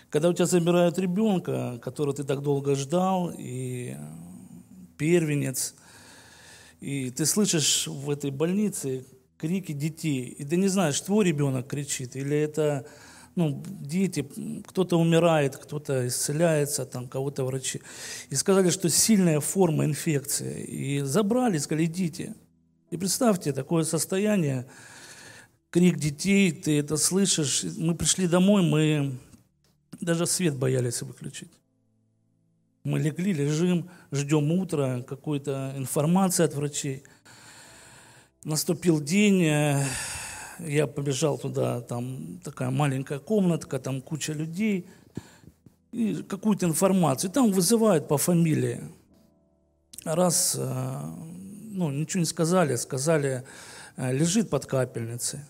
когда у тебя забирают ребенка, которого ты так долго ждал, и первенец, и ты слышишь в этой больнице крики детей, и ты не знаешь, твой ребенок кричит, или это ну, дети, кто-то умирает, кто-то исцеляется, там кого-то врачи. И сказали, что сильная форма инфекции. И забрали, сказали, идите. И представьте, такое состояние, крик детей, ты это слышишь. Мы пришли домой, мы даже свет боялись выключить. Мы легли, лежим, ждем утра, какой-то информации от врачей. Наступил день, э, я побежал туда, там такая маленькая комнатка, там куча людей, и какую-то информацию. Там вызывают по фамилии. Раз, э, ну, ничего не сказали, сказали, э, лежит под капельницей.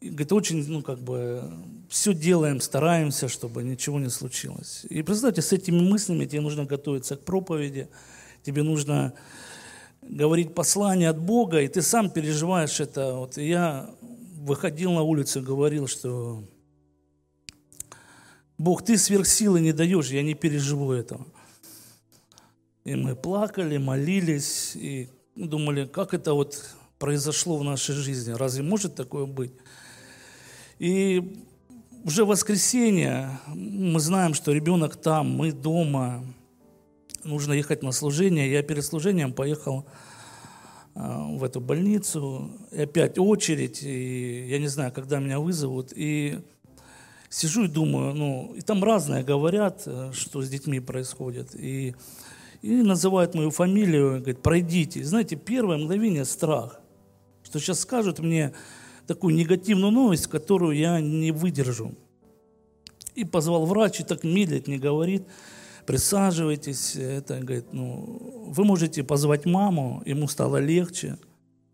И, говорит, очень, ну, как бы, все делаем, стараемся, чтобы ничего не случилось. И представьте, с этими мыслями тебе нужно готовиться к проповеди, тебе нужно говорить послание от Бога, и ты сам переживаешь это. Вот я выходил на улицу говорил, что Бог, ты сверхсилы не даешь, я не переживу этого. И мы плакали, молились, и думали, как это вот произошло в нашей жизни, разве может такое быть? И уже воскресенье, мы знаем, что ребенок там, мы дома, нужно ехать на служение. Я перед служением поехал а, в эту больницу, и опять очередь, и я не знаю, когда меня вызовут, и сижу и думаю, ну, и там разное говорят, э, что с детьми происходит, и, и называют мою фамилию, говорят, пройдите. И знаете, первое мгновение страх, что сейчас скажут мне такую негативную новость, которую я не выдержу. И позвал врач, и так медлит, не говорит, присаживайтесь, это, говорит, ну, вы можете позвать маму, ему стало легче.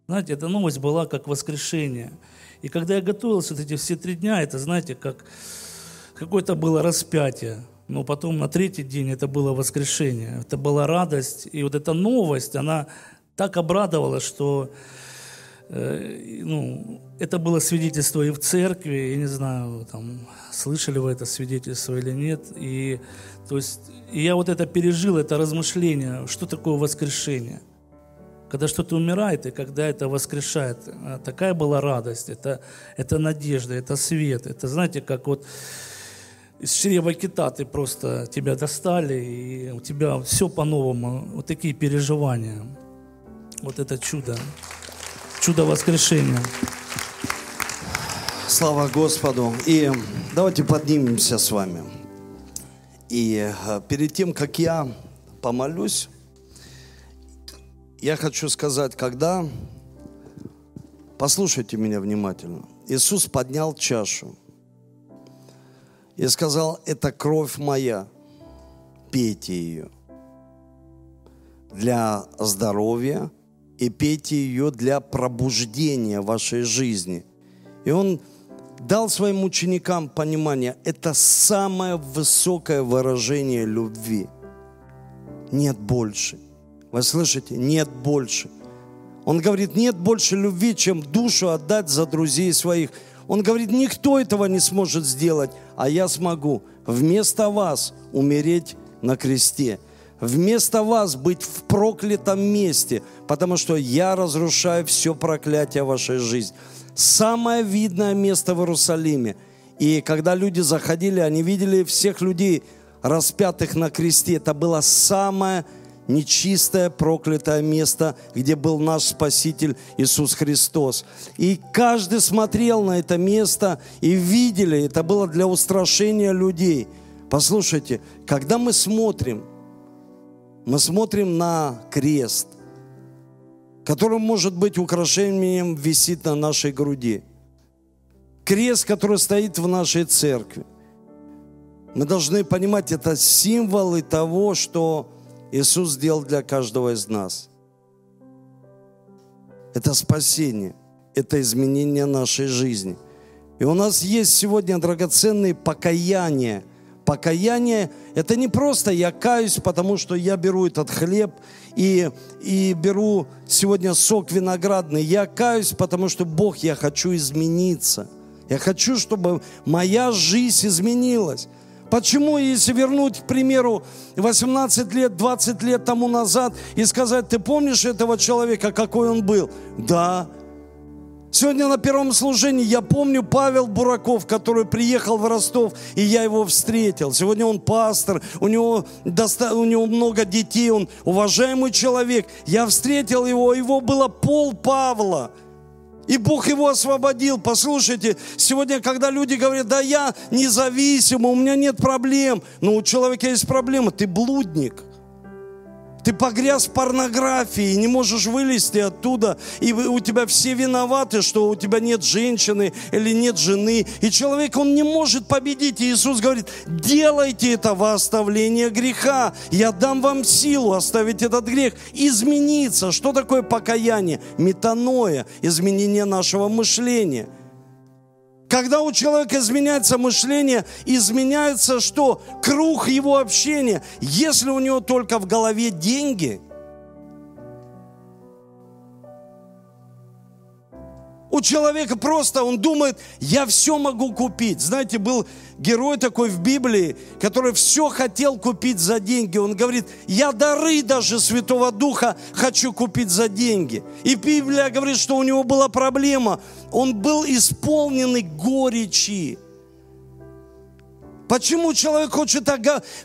Знаете, эта новость была как воскрешение. И когда я готовился вот эти все три дня, это, знаете, как какое-то было распятие. Но потом на третий день это было воскрешение. Это была радость. И вот эта новость, она так обрадовала, что э, ну, это было свидетельство и в церкви, я не знаю, там, слышали вы это свидетельство или нет. И, то есть, и я вот это пережил, это размышление, что такое воскрешение. Когда что-то умирает, и когда это воскрешает. А такая была радость, это, это надежда, это свет. Это, знаете, как вот из чрева кита ты просто тебя достали, и у тебя все по-новому. Вот такие переживания. Вот это чудо. Чудо воскрешения. Слава Господу. И давайте поднимемся с вами. И э, перед тем, как я помолюсь, я хочу сказать, когда, послушайте меня внимательно, Иисус поднял чашу и сказал, это кровь моя, пейте ее для здоровья и пейте ее для пробуждения вашей жизни. И он дал своим ученикам понимание, это самое высокое выражение любви. Нет больше. Вы слышите? Нет больше. Он говорит, нет больше любви, чем душу отдать за друзей своих. Он говорит, никто этого не сможет сделать, а я смогу вместо вас умереть на кресте. Вместо вас быть в проклятом месте, потому что я разрушаю все проклятие вашей жизни самое видное место в Иерусалиме. И когда люди заходили, они видели всех людей, распятых на кресте. Это было самое нечистое, проклятое место, где был наш Спаситель Иисус Христос. И каждый смотрел на это место и видели, это было для устрашения людей. Послушайте, когда мы смотрим, мы смотрим на крест – который, может быть, украшением висит на нашей груди. Крест, который стоит в нашей церкви. Мы должны понимать, это символы того, что Иисус сделал для каждого из нас. Это спасение, это изменение нашей жизни. И у нас есть сегодня драгоценные покаяния – Покаяние – это не просто я каюсь, потому что я беру этот хлеб и, и беру сегодня сок виноградный. Я каюсь, потому что Бог, я хочу измениться. Я хочу, чтобы моя жизнь изменилась. Почему, если вернуть, к примеру, 18 лет, 20 лет тому назад и сказать, ты помнишь этого человека, какой он был? Да, Сегодня на первом служении я помню Павел Бураков, который приехал в Ростов, и я его встретил. Сегодня он пастор, у него, доста... у него много детей, он уважаемый человек. Я встретил его, его было пол Павла. И Бог его освободил. Послушайте, сегодня, когда люди говорят, да я независим, у меня нет проблем. Но у человека есть проблема, ты блудник – ты погряз в порнографии, не можешь вылезти оттуда, и у тебя все виноваты, что у тебя нет женщины или нет жены. И человек, он не может победить. И Иисус говорит, делайте это во оставление греха. Я дам вам силу оставить этот грех, измениться. Что такое покаяние? Метаноя, изменение нашего мышления – когда у человека изменяется мышление, изменяется что? Круг его общения. Если у него только в голове деньги – У человека просто, он думает, я все могу купить. Знаете, был герой такой в Библии, который все хотел купить за деньги. Он говорит, я дары даже Святого Духа хочу купить за деньги. И Библия говорит, что у него была проблема. Он был исполненный горечи. Почему человек хочет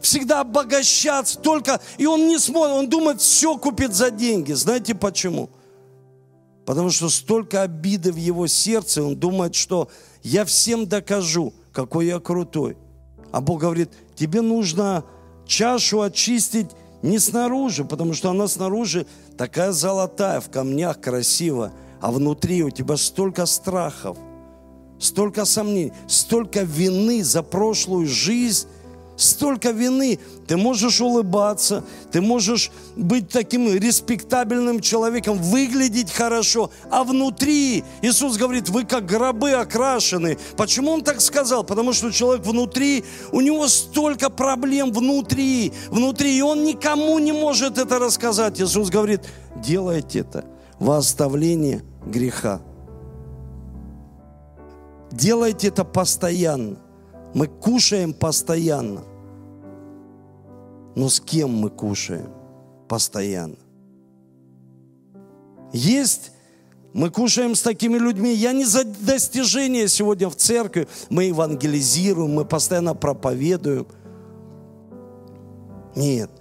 всегда обогащаться только, и он не смотрит, он думает, все купит за деньги. Знаете почему? Потому что столько обиды в его сердце, он думает, что я всем докажу, какой я крутой. А Бог говорит, тебе нужно чашу очистить не снаружи, потому что она снаружи такая золотая, в камнях красиво, а внутри у тебя столько страхов, столько сомнений, столько вины за прошлую жизнь, столько вины. Ты можешь улыбаться, ты можешь быть таким респектабельным человеком, выглядеть хорошо, а внутри Иисус говорит, вы как гробы окрашены. Почему Он так сказал? Потому что человек внутри, у него столько проблем внутри, внутри, и он никому не может это рассказать. Иисус говорит, делайте это во оставление греха. Делайте это постоянно. Мы кушаем постоянно. Но с кем мы кушаем постоянно? Есть, мы кушаем с такими людьми. Я не за достижение сегодня в церкви. Мы евангелизируем, мы постоянно проповедуем. Нет.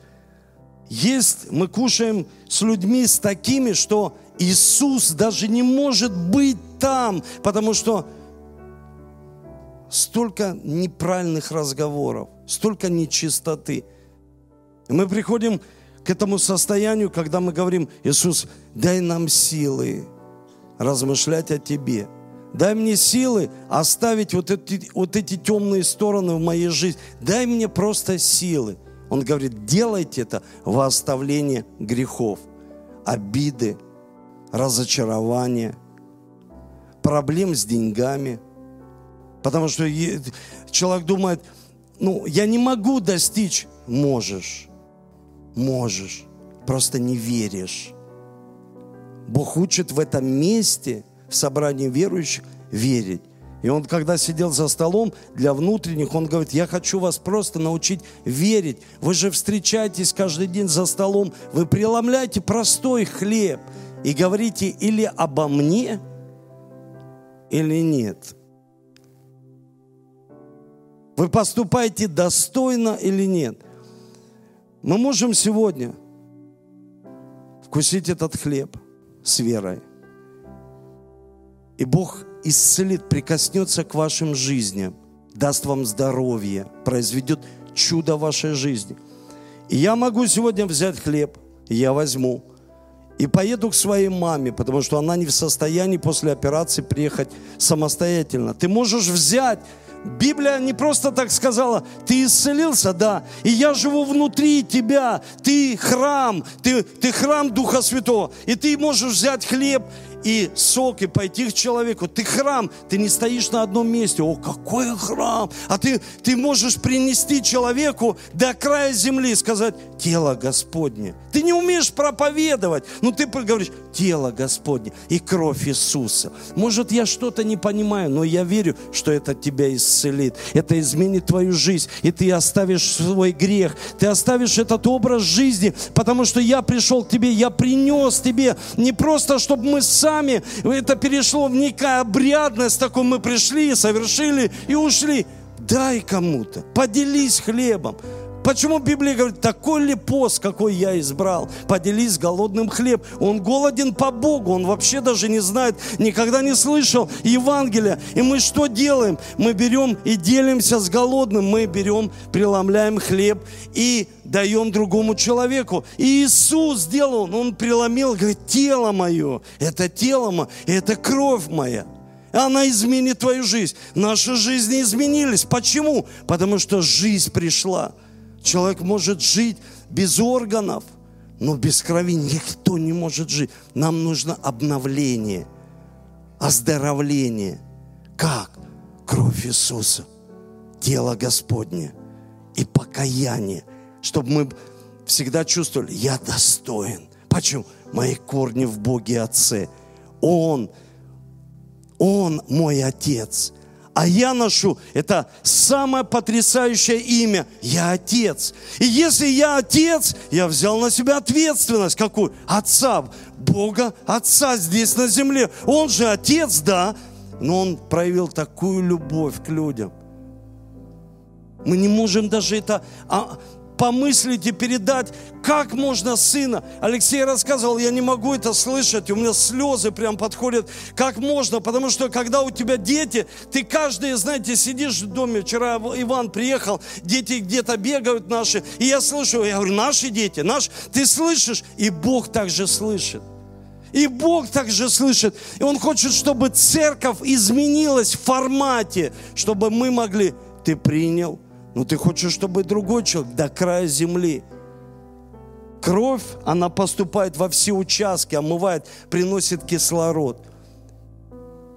Есть, мы кушаем с людьми с такими, что Иисус даже не может быть там, потому что столько неправильных разговоров, столько нечистоты. Мы приходим к этому состоянию, когда мы говорим, Иисус, дай нам силы размышлять о Тебе. Дай мне силы оставить вот эти, вот эти темные стороны в моей жизни. Дай мне просто силы. Он говорит, делайте это во оставление грехов, обиды, разочарования, проблем с деньгами. Потому что человек думает, ну, я не могу достичь. Можешь, можешь, просто не веришь. Бог учит в этом месте, в собрании верующих, верить. И он, когда сидел за столом для внутренних, он говорит, я хочу вас просто научить верить. Вы же встречаетесь каждый день за столом, вы преломляете простой хлеб и говорите или обо мне, или нет. Вы поступаете достойно или нет. Мы можем сегодня вкусить этот хлеб с верой. И Бог исцелит, прикоснется к вашим жизням, даст вам здоровье, произведет чудо в вашей жизни. И я могу сегодня взять хлеб, я возьму, и поеду к своей маме, потому что она не в состоянии после операции приехать самостоятельно. Ты можешь взять Библия не просто так сказала, ты исцелился, да, и я живу внутри тебя, ты храм, ты, ты храм Духа Святого, и ты можешь взять хлеб и сок, и пойти к человеку. Ты храм, ты не стоишь на одном месте. О, какой храм! А ты, ты можешь принести человеку до края земли сказать, тело Господне. Ты не умеешь проповедовать, но ты говоришь, тело Господне и кровь Иисуса. Может, я что-то не понимаю, но я верю, что это тебя исцелит. Это изменит твою жизнь, и ты оставишь свой грех. Ты оставишь этот образ жизни, потому что я пришел к тебе, я принес тебе не просто, чтобы мы сами, это перешло в некая обрядность, такой мы пришли, совершили и ушли. Дай кому-то, поделись хлебом. Почему Библия говорит, такой ли пост, какой я избрал? Поделись голодным хлеб. Он голоден по Богу, он вообще даже не знает, никогда не слышал Евангелия. И мы что делаем? Мы берем и делимся с голодным, мы берем, преломляем хлеб и даем другому человеку. И Иисус сделал, он преломил, говорит, тело мое, это тело мое, это кровь моя. Она изменит твою жизнь. Наши жизни изменились. Почему? Потому что жизнь пришла. Человек может жить без органов, но без крови никто не может жить. Нам нужно обновление, оздоровление. Как? Кровь Иисуса, тело Господне и покаяние, чтобы мы всегда чувствовали, я достоин. Почему? Мои корни в Боге Отце. Он, Он мой Отец – а я ношу это самое потрясающее имя. Я отец. И если я отец, я взял на себя ответственность. Какую? Отца. Бога, Отца здесь на земле. Он же отец, да, но он проявил такую любовь к людям. Мы не можем даже это а, помыслить и передать, как можно сына. Алексей рассказывал, я не могу это слышать, у меня слезы прям подходят. Как можно? Потому что когда у тебя дети, ты каждый, знаете, сидишь в доме, вчера Иван приехал, дети где-то бегают наши, и я слышу, я говорю, наши дети, наш, ты слышишь, и Бог также слышит. И Бог также слышит. И Он хочет, чтобы церковь изменилась в формате, чтобы мы могли, ты принял, но ты хочешь, чтобы другой человек до края земли. Кровь, она поступает во все участки, омывает, приносит кислород.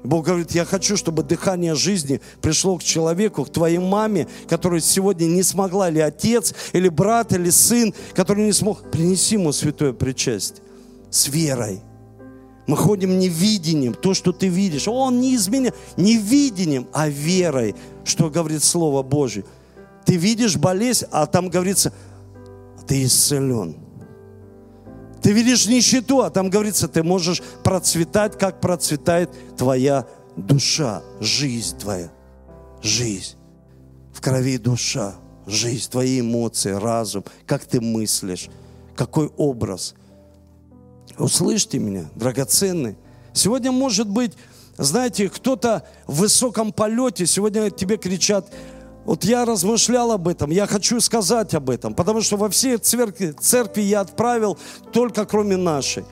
Бог говорит, я хочу, чтобы дыхание жизни пришло к человеку, к твоей маме, которая сегодня не смогла, или отец, или брат, или сын, который не смог. Принеси ему святое причастие с верой. Мы ходим невидением, то, что ты видишь. Он не изменяет, не видением, а верой, что говорит Слово Божье. Ты видишь болезнь, а там говорится, ты исцелен. Ты видишь нищету, а там говорится, ты можешь процветать, как процветает твоя душа, жизнь твоя, жизнь. В крови душа, жизнь, твои эмоции, разум, как ты мыслишь, какой образ. Услышьте меня, драгоценный. Сегодня, может быть, знаете, кто-то в высоком полете, сегодня тебе кричат, вот я размышлял об этом, я хочу сказать об этом, потому что во все церкви, церкви я отправил только кроме нашей.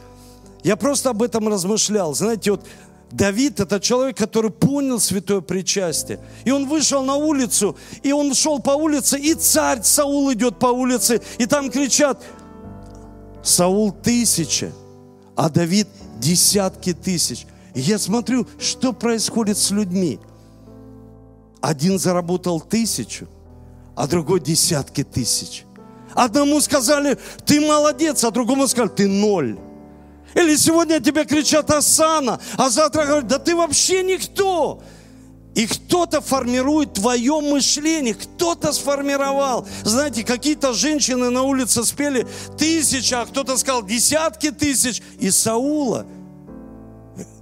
Я просто об этом размышлял. Знаете, вот Давид – это человек, который понял святое причастие. И он вышел на улицу, и он шел по улице, и царь Саул идет по улице, и там кричат, Саул тысяча, а Давид десятки тысяч. И я смотрю, что происходит с людьми – один заработал тысячу, а другой десятки тысяч. Одному сказали, ты молодец, а другому сказали, ты ноль. Или сегодня тебе кричат Асана, а завтра говорят, да ты вообще никто. И кто-то формирует твое мышление, кто-то сформировал. Знаете, какие-то женщины на улице спели тысяча, а кто-то сказал десятки тысяч. И Саула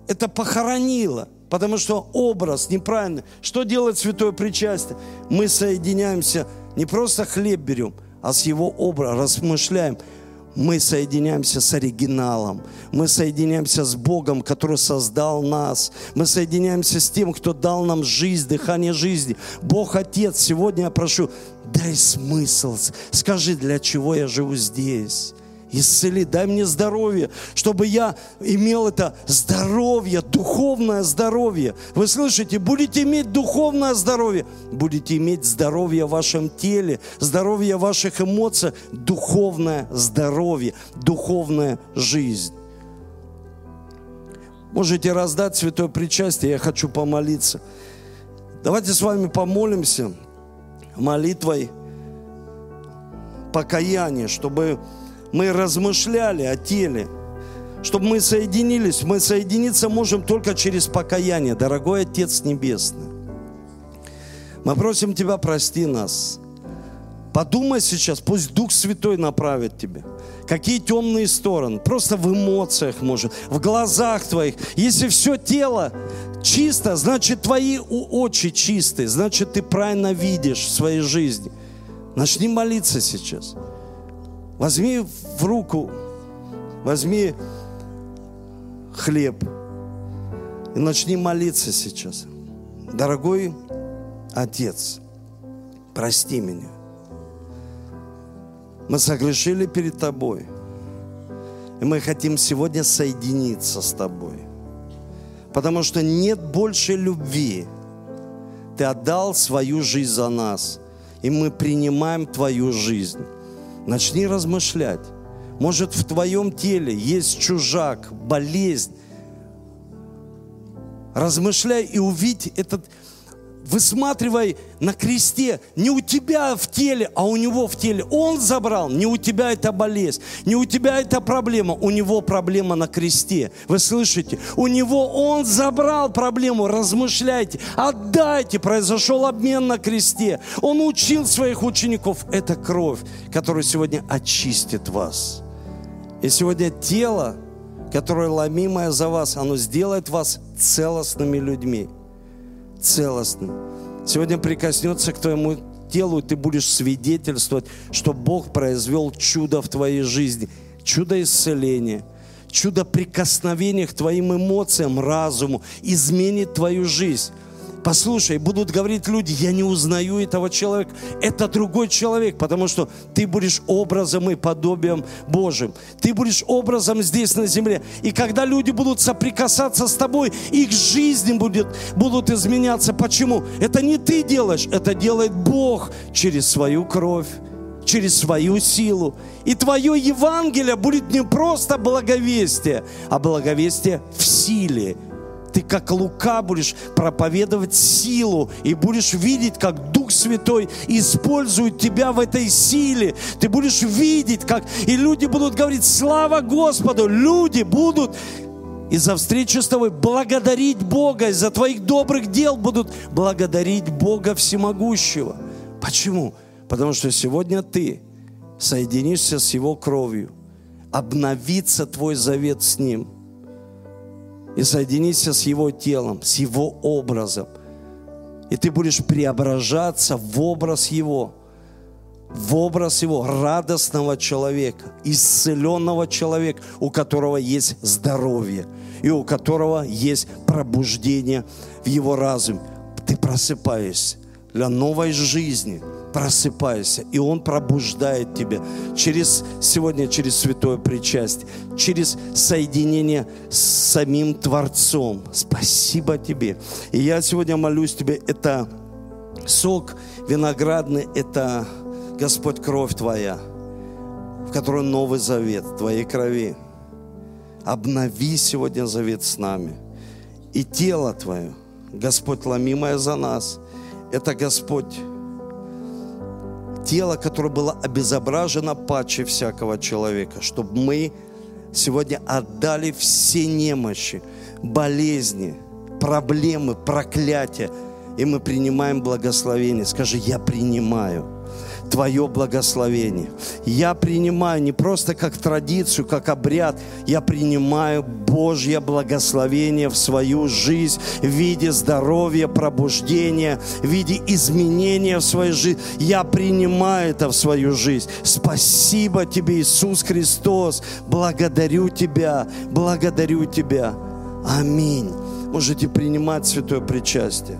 это похоронило. Потому что образ неправильный. Что делает святое причастие? Мы соединяемся, не просто хлеб берем, а с его образом размышляем. Мы соединяемся с оригиналом. Мы соединяемся с Богом, который создал нас. Мы соединяемся с тем, кто дал нам жизнь, дыхание жизни. Бог Отец, сегодня я прошу, дай смысл. Скажи, для чего я живу здесь исцели, дай мне здоровье, чтобы я имел это здоровье, духовное здоровье. Вы слышите, будете иметь духовное здоровье, будете иметь здоровье в вашем теле, здоровье в ваших эмоциях, духовное здоровье, духовная жизнь. Можете раздать святое причастие, я хочу помолиться. Давайте с вами помолимся молитвой покаяния, чтобы мы размышляли о теле, чтобы мы соединились. Мы соединиться можем только через покаяние, дорогой Отец Небесный. Мы просим Тебя, прости нас. Подумай сейчас, пусть Дух Святой направит тебя. Какие темные стороны? Просто в эмоциях, может, в глазах твоих. Если все тело чисто, значит, твои очи чистые, значит, ты правильно видишь в своей жизни. Начни молиться сейчас. Возьми в руку, возьми хлеб и начни молиться сейчас. Дорогой Отец, прости меня. Мы согрешили перед Тобой. И мы хотим сегодня соединиться с Тобой. Потому что нет больше любви. Ты отдал свою жизнь за нас. И мы принимаем Твою жизнь. Начни размышлять. Может, в твоем теле есть чужак, болезнь. Размышляй и увидь этот высматривай на кресте, не у тебя в теле, а у него в теле. Он забрал, не у тебя это болезнь, не у тебя это проблема, у него проблема на кресте. Вы слышите? У него он забрал проблему, размышляйте, отдайте, произошел обмен на кресте. Он учил своих учеников, это кровь, которая сегодня очистит вас. И сегодня тело, которое ломимое за вас, оно сделает вас целостными людьми целостным. Сегодня прикоснется к твоему телу, и ты будешь свидетельствовать, что Бог произвел чудо в твоей жизни. Чудо исцеления, чудо прикосновения к твоим эмоциям, разуму, изменит твою жизнь. Послушай, будут говорить люди, я не узнаю этого человека. Это другой человек, потому что ты будешь образом и подобием Божьим. Ты будешь образом здесь на земле. И когда люди будут соприкасаться с тобой, их жизни будет, будут изменяться. Почему? Это не ты делаешь, это делает Бог через свою кровь через свою силу. И твое Евангелие будет не просто благовестие, а благовестие в силе, ты как Лука будешь проповедовать силу и будешь видеть, как Дух Святой использует тебя в этой силе. Ты будешь видеть, как и люди будут говорить, слава Господу, люди будут из-за встречи с тобой благодарить Бога, из-за твоих добрых дел будут благодарить Бога Всемогущего. Почему? Потому что сегодня ты соединишься с Его кровью, обновится твой завет с Ним – и соединиться с Его телом, с Его образом. И ты будешь преображаться в образ Его, в образ Его радостного человека, исцеленного человека, у которого есть здоровье и у которого есть пробуждение в Его разуме. Ты просыпаешься для новой жизни – просыпайся, и Он пробуждает тебя через, сегодня через святое причастие, через соединение с самим Творцом. Спасибо тебе. И я сегодня молюсь тебе, это сок виноградный, это, Господь, кровь Твоя, в которой новый завет Твоей крови. Обнови сегодня завет с нами. И тело Твое, Господь, ломимое за нас, это, Господь, тело, которое было обезображено паче всякого человека, чтобы мы сегодня отдали все немощи, болезни, проблемы, проклятия, и мы принимаем благословение. Скажи, я принимаю. Твое благословение. Я принимаю не просто как традицию, как обряд, я принимаю Божье благословение в свою жизнь в виде здоровья, пробуждения, в виде изменения в своей жизни. Я принимаю это в свою жизнь. Спасибо тебе, Иисус Христос. Благодарю тебя, благодарю тебя. Аминь. Можете принимать святое причастие.